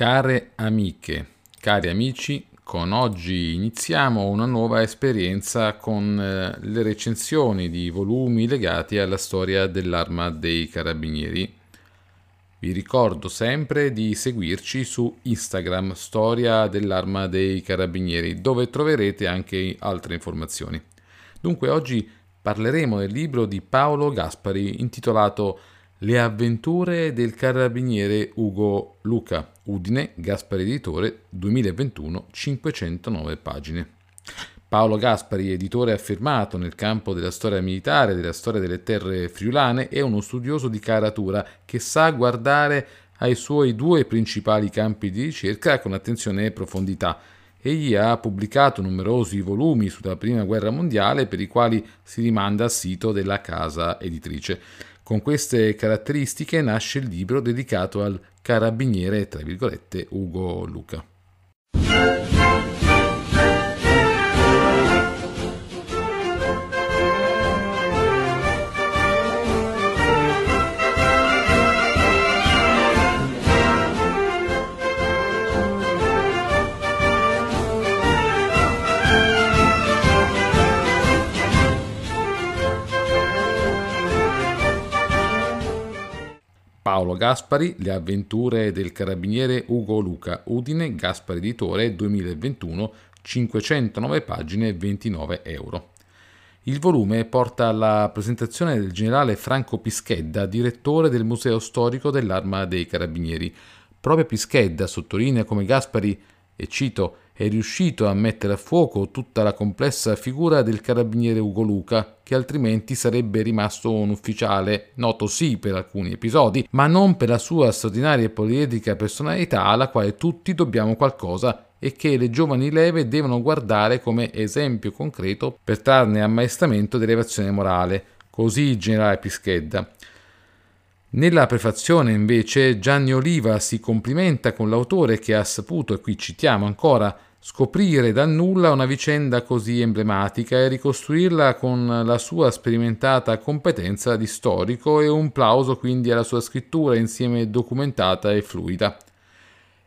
Care amiche, cari amici, con oggi iniziamo una nuova esperienza con eh, le recensioni di volumi legati alla storia dell'arma dei carabinieri. Vi ricordo sempre di seguirci su Instagram Storia dell'arma dei carabinieri, dove troverete anche altre informazioni. Dunque oggi parleremo del libro di Paolo Gaspari intitolato le avventure del carabiniere Ugo Luca, Udine, Gaspari Editore, 2021, 509 pagine. Paolo Gaspari, editore affermato nel campo della storia militare della storia delle terre friulane, è uno studioso di caratura che sa guardare ai suoi due principali campi di ricerca con attenzione e profondità. Egli ha pubblicato numerosi volumi sulla Prima Guerra Mondiale per i quali si rimanda al sito della casa editrice. Con queste caratteristiche nasce il libro dedicato al carabiniere, tra virgolette, Ugo Luca. Paolo Gaspari, Le avventure del carabiniere Ugo Luca, Udine, Gaspari Editore 2021, 509 pagine, 29 euro. Il volume porta alla presentazione del generale Franco Pischedda, direttore del Museo Storico dell'Arma dei Carabinieri. Proprio Pischedda sottolinea come Gaspari, e cito, è riuscito a mettere a fuoco tutta la complessa figura del carabiniere Ugo Luca, che altrimenti sarebbe rimasto un ufficiale, noto sì per alcuni episodi, ma non per la sua straordinaria e poliedrica personalità alla quale tutti dobbiamo qualcosa e che le giovani leve devono guardare come esempio concreto per trarne ammaestramento d'elevazione morale. Così il generale Pischedda. Nella prefazione invece Gianni Oliva si complimenta con l'autore che ha saputo, e qui citiamo ancora, scoprire dal nulla una vicenda così emblematica e ricostruirla con la sua sperimentata competenza di storico e un plauso quindi alla sua scrittura insieme documentata e fluida.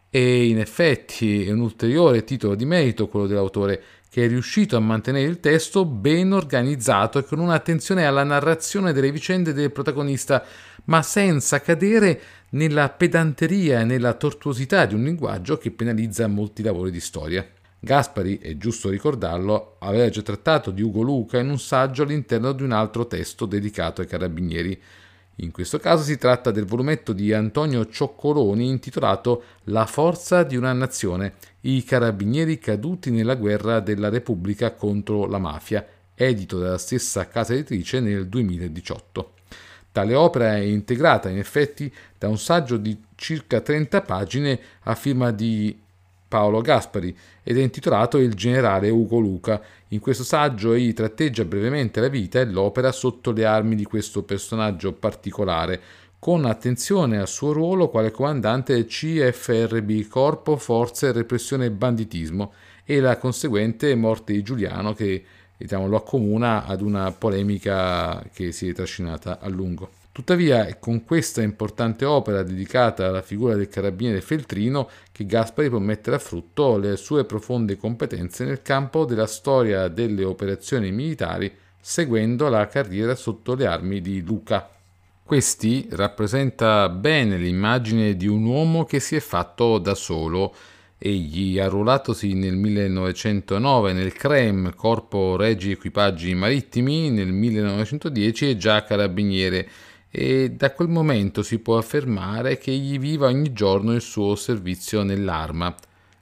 E in effetti è un ulteriore titolo di merito quello dell'autore che è riuscito a mantenere il testo ben organizzato e con un'attenzione alla narrazione delle vicende del protagonista, ma senza cadere nella pedanteria e nella tortuosità di un linguaggio che penalizza molti lavori di storia. Gaspari, è giusto ricordarlo, aveva già trattato di Ugo Luca in un saggio all'interno di un altro testo dedicato ai carabinieri. In questo caso si tratta del volumetto di Antonio Cioccoloni intitolato La forza di una nazione, i carabinieri caduti nella guerra della Repubblica contro la mafia, edito dalla stessa casa editrice nel 2018. Tale opera è integrata in effetti da un saggio di circa 30 pagine a firma di Paolo Gaspari ed è intitolato Il generale Ugo Luca. In questo saggio egli tratteggia brevemente la vita e l'opera sotto le armi di questo personaggio particolare, con attenzione al suo ruolo quale comandante del CFRB Corpo Forze Repressione e Banditismo e la conseguente morte di Giuliano che diciamo, lo accomuna ad una polemica che si è trascinata a lungo. Tuttavia è con questa importante opera dedicata alla figura del carabiniere Feltrino che Gaspari può mettere a frutto le sue profonde competenze nel campo della storia delle operazioni militari, seguendo la carriera sotto le armi di Luca. Questi rappresenta bene l'immagine di un uomo che si è fatto da solo, Egli, arruolatosi nel 1909 nel CREM, Corpo Regi Equipaggi Marittimi, nel 1910 è già carabiniere e da quel momento si può affermare che egli viva ogni giorno il suo servizio nell'arma.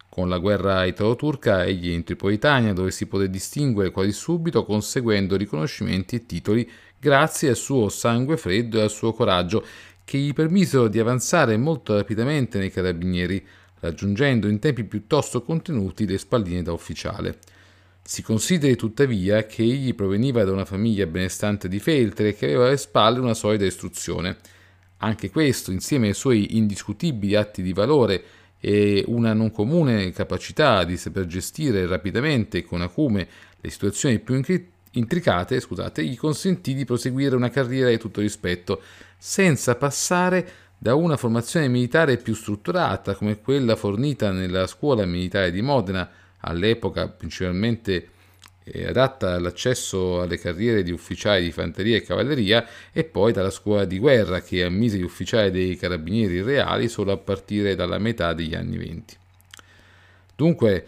Con la guerra italo-turca egli in Tripolitania dove si poté distinguere quasi subito conseguendo riconoscimenti e titoli grazie al suo sangue freddo e al suo coraggio che gli permisero di avanzare molto rapidamente nei carabinieri raggiungendo in tempi piuttosto contenuti le spalline da ufficiale. Si consideri tuttavia che egli proveniva da una famiglia benestante di Feltre che aveva alle spalle una solida istruzione. Anche questo, insieme ai suoi indiscutibili atti di valore e una non comune capacità di saper gestire rapidamente e con acume le situazioni più intricate, scusate, gli consentì di proseguire una carriera di tutto rispetto, senza passare da una formazione militare più strutturata come quella fornita nella scuola militare di Modena, all'epoca principalmente eh, adatta all'accesso alle carriere di ufficiali di fanteria e cavalleria, e poi dalla scuola di guerra che ammise gli ufficiali dei carabinieri reali solo a partire dalla metà degli anni venti. Dunque,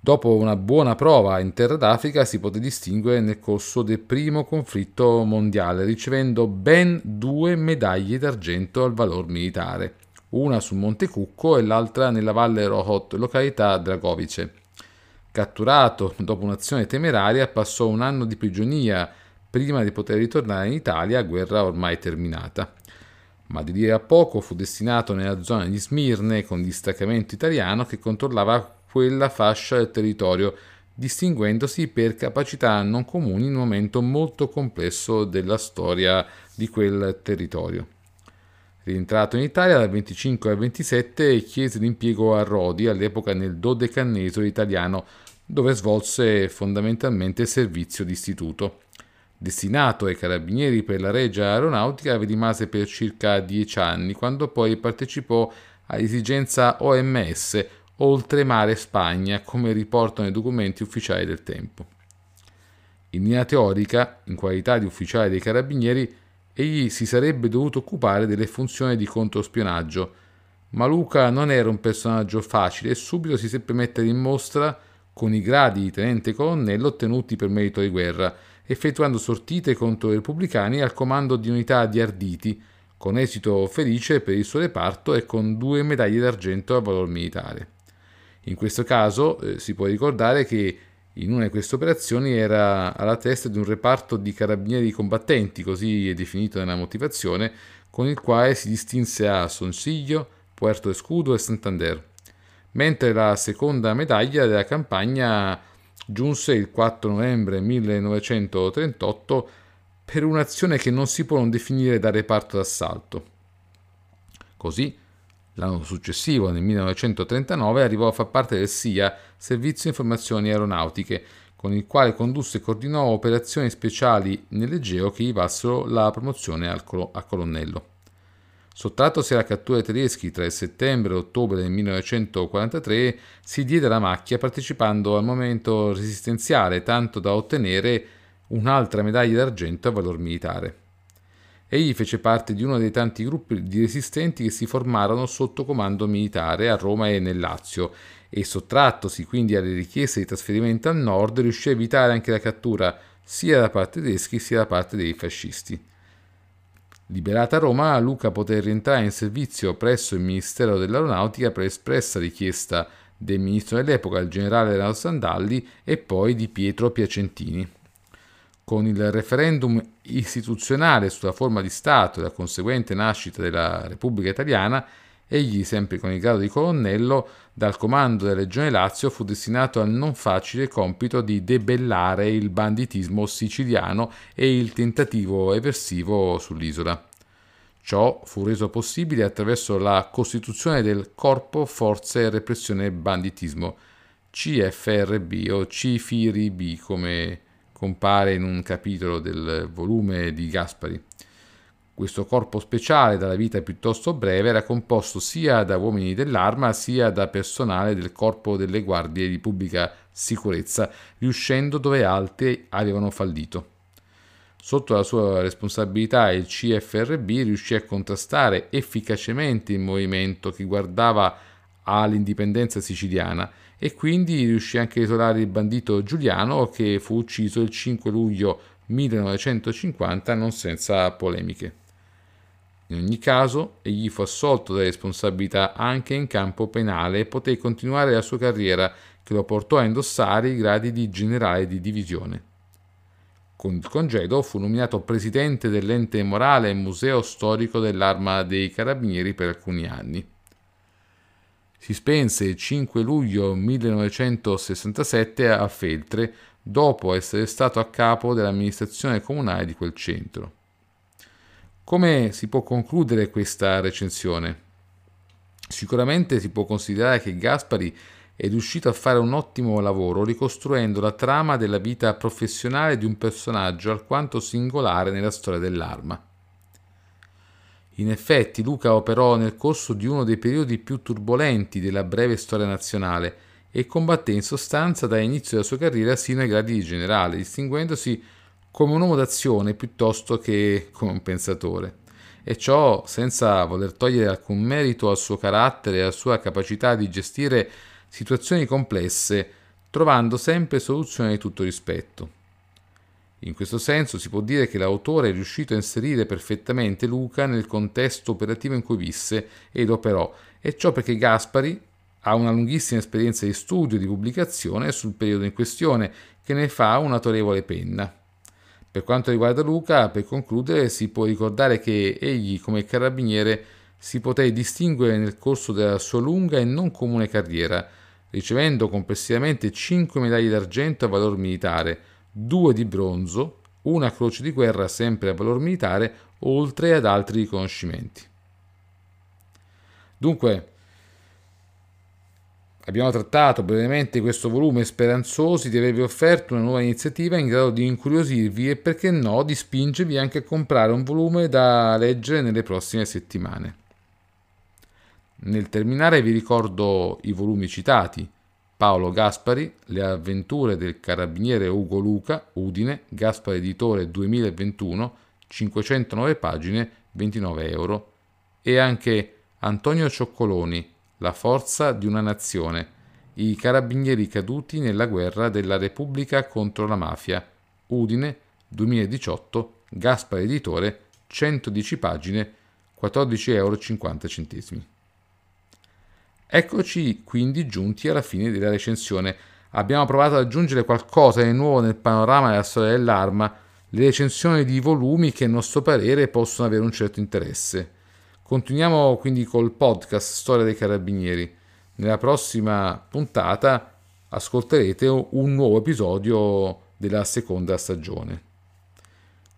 Dopo una buona prova in terra d'Africa si poté distinguere nel corso del primo conflitto mondiale, ricevendo ben due medaglie d'argento al valor militare, una sul Monte Cucco e l'altra nella valle Rohot, località Dragovice. Catturato dopo un'azione temeraria, passò un anno di prigionia prima di poter ritornare in Italia, guerra ormai terminata. Ma di dire a poco fu destinato nella zona di Smirne con distaccamento italiano che controllava quella fascia del territorio, distinguendosi per capacità non comuni in un momento molto complesso della storia di quel territorio. Rientrato in Italia dal 25 al 27 chiese l'impiego a Rodi, all'epoca nel dodecanneso italiano, dove svolse fondamentalmente servizio d'istituto. Destinato ai carabinieri per la Regia Aeronautica, vi rimase per circa dieci anni, quando poi partecipò all'esigenza OMS, oltremare Spagna, come riportano i documenti ufficiali del tempo. In linea teorica, in qualità di ufficiale dei carabinieri, egli si sarebbe dovuto occupare delle funzioni di controspionaggio, ma Luca non era un personaggio facile e subito si seppe mettere in mostra con i gradi di tenente colonnello ottenuti per merito di guerra, effettuando sortite contro i repubblicani al comando di unità di arditi, con esito felice per il suo reparto e con due medaglie d'argento al valor militare. In questo caso eh, si può ricordare che in una di queste operazioni era alla testa di un reparto di carabinieri combattenti, così è definito nella motivazione, con il quale si distinse a Sonsiglio, Puerto Escudo e Santander, mentre la seconda medaglia della campagna giunse il 4 novembre 1938 per un'azione che non si può non definire da reparto d'assalto. Così, L'anno successivo, nel 1939, arrivò a far parte del SIA, Servizio Informazioni Aeronautiche, con il quale condusse e coordinò operazioni speciali nell'Egeo che gli valsero la promozione a colonnello. Sottrattosi alla cattura dei tedeschi tra il settembre e l'ottobre del 1943, si diede alla macchia partecipando al movimento resistenziale, tanto da ottenere un'altra medaglia d'argento a valor militare. Egli fece parte di uno dei tanti gruppi di resistenti che si formarono sotto comando militare a Roma e nel Lazio e sottrattosi quindi alle richieste di trasferimento al nord riuscì a evitare anche la cattura sia da parte tedeschi sia da parte dei fascisti. Liberata Roma, Luca poté rientrare in servizio presso il Ministero dell'Aeronautica per espressa richiesta del ministro dell'epoca, il generale Renato Sandalli, e poi di Pietro Piacentini con il referendum istituzionale sulla forma di Stato e la conseguente nascita della Repubblica Italiana, egli, sempre con il grado di colonnello, dal comando della Regione Lazio fu destinato al non facile compito di debellare il banditismo siciliano e il tentativo eversivo sull'isola. Ciò fu reso possibile attraverso la costituzione del Corpo Forze Repressione Banditismo, CFRB o CFIRB come compare in un capitolo del volume di Gaspari. Questo corpo speciale dalla vita piuttosto breve era composto sia da uomini dell'arma sia da personale del corpo delle guardie di pubblica sicurezza, riuscendo dove altri avevano fallito. Sotto la sua responsabilità il CFRB riuscì a contrastare efficacemente il movimento che guardava all'indipendenza siciliana e quindi riuscì anche a isolare il bandito Giuliano che fu ucciso il 5 luglio 1950 non senza polemiche. In ogni caso, egli fu assolto da responsabilità anche in campo penale e poté continuare la sua carriera che lo portò a indossare i gradi di generale di divisione. Con il congedo fu nominato presidente dell'ente morale e museo storico dell'arma dei carabinieri per alcuni anni. Si spense il 5 luglio 1967 a Feltre dopo essere stato a capo dell'amministrazione comunale di quel centro. Come si può concludere questa recensione? Sicuramente si può considerare che Gaspari è riuscito a fare un ottimo lavoro ricostruendo la trama della vita professionale di un personaggio alquanto singolare nella storia dell'arma. In effetti Luca operò nel corso di uno dei periodi più turbolenti della breve storia nazionale e combatté in sostanza dall'inizio della sua carriera sino ai gradi di generale, distinguendosi come un uomo d'azione piuttosto che come un pensatore. E ciò senza voler togliere alcun merito al suo carattere e alla sua capacità di gestire situazioni complesse, trovando sempre soluzioni di tutto rispetto. In questo senso si può dire che l'autore è riuscito a inserire perfettamente Luca nel contesto operativo in cui visse ed operò, e ciò perché Gaspari ha una lunghissima esperienza di studio e di pubblicazione sul periodo in questione, che ne fa un'autorevole penna. Per quanto riguarda Luca, per concludere, si può ricordare che egli, come carabiniere, si poté distinguere nel corso della sua lunga e non comune carriera, ricevendo complessivamente 5 medaglie d'argento a valor militare, due di bronzo, una croce di guerra sempre a valor militare, oltre ad altri riconoscimenti. Dunque, abbiamo trattato brevemente questo volume speranzosi di avervi offerto una nuova iniziativa in grado di incuriosirvi e perché no di spingervi anche a comprare un volume da leggere nelle prossime settimane. Nel terminare vi ricordo i volumi citati, Paolo Gaspari, Le avventure del carabiniere Ugo Luca, Udine, Gaspari Editore 2021, 509 pagine, 29 euro. E anche Antonio Cioccoloni, La forza di una nazione, i carabinieri caduti nella guerra della Repubblica contro la mafia, Udine 2018, Gaspari Editore, 110 pagine, 14,50 euro. Eccoci quindi giunti alla fine della recensione. Abbiamo provato ad aggiungere qualcosa di nuovo nel panorama della storia dell'arma, le recensioni di volumi che a nostro parere possono avere un certo interesse. Continuiamo quindi col podcast Storia dei Carabinieri. Nella prossima puntata ascolterete un nuovo episodio della seconda stagione.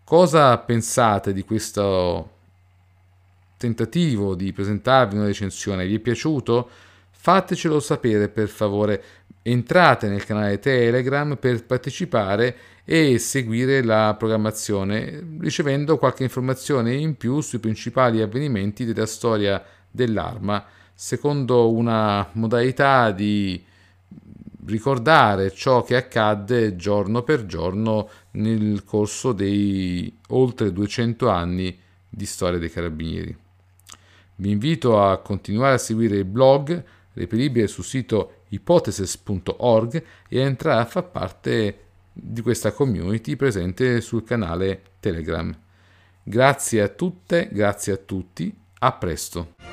Cosa pensate di questo tentativo di presentarvi una recensione vi è piaciuto? Fatecelo sapere per favore. Entrate nel canale Telegram per partecipare e seguire la programmazione, ricevendo qualche informazione in più sui principali avvenimenti della storia dell'arma, secondo una modalità di ricordare ciò che accadde giorno per giorno nel corso dei oltre 200 anni di storia dei carabinieri. Vi invito a continuare a seguire il blog reperibile sul sito ipoteses.org e a entrare a far parte di questa community presente sul canale Telegram. Grazie a tutte, grazie a tutti, a presto.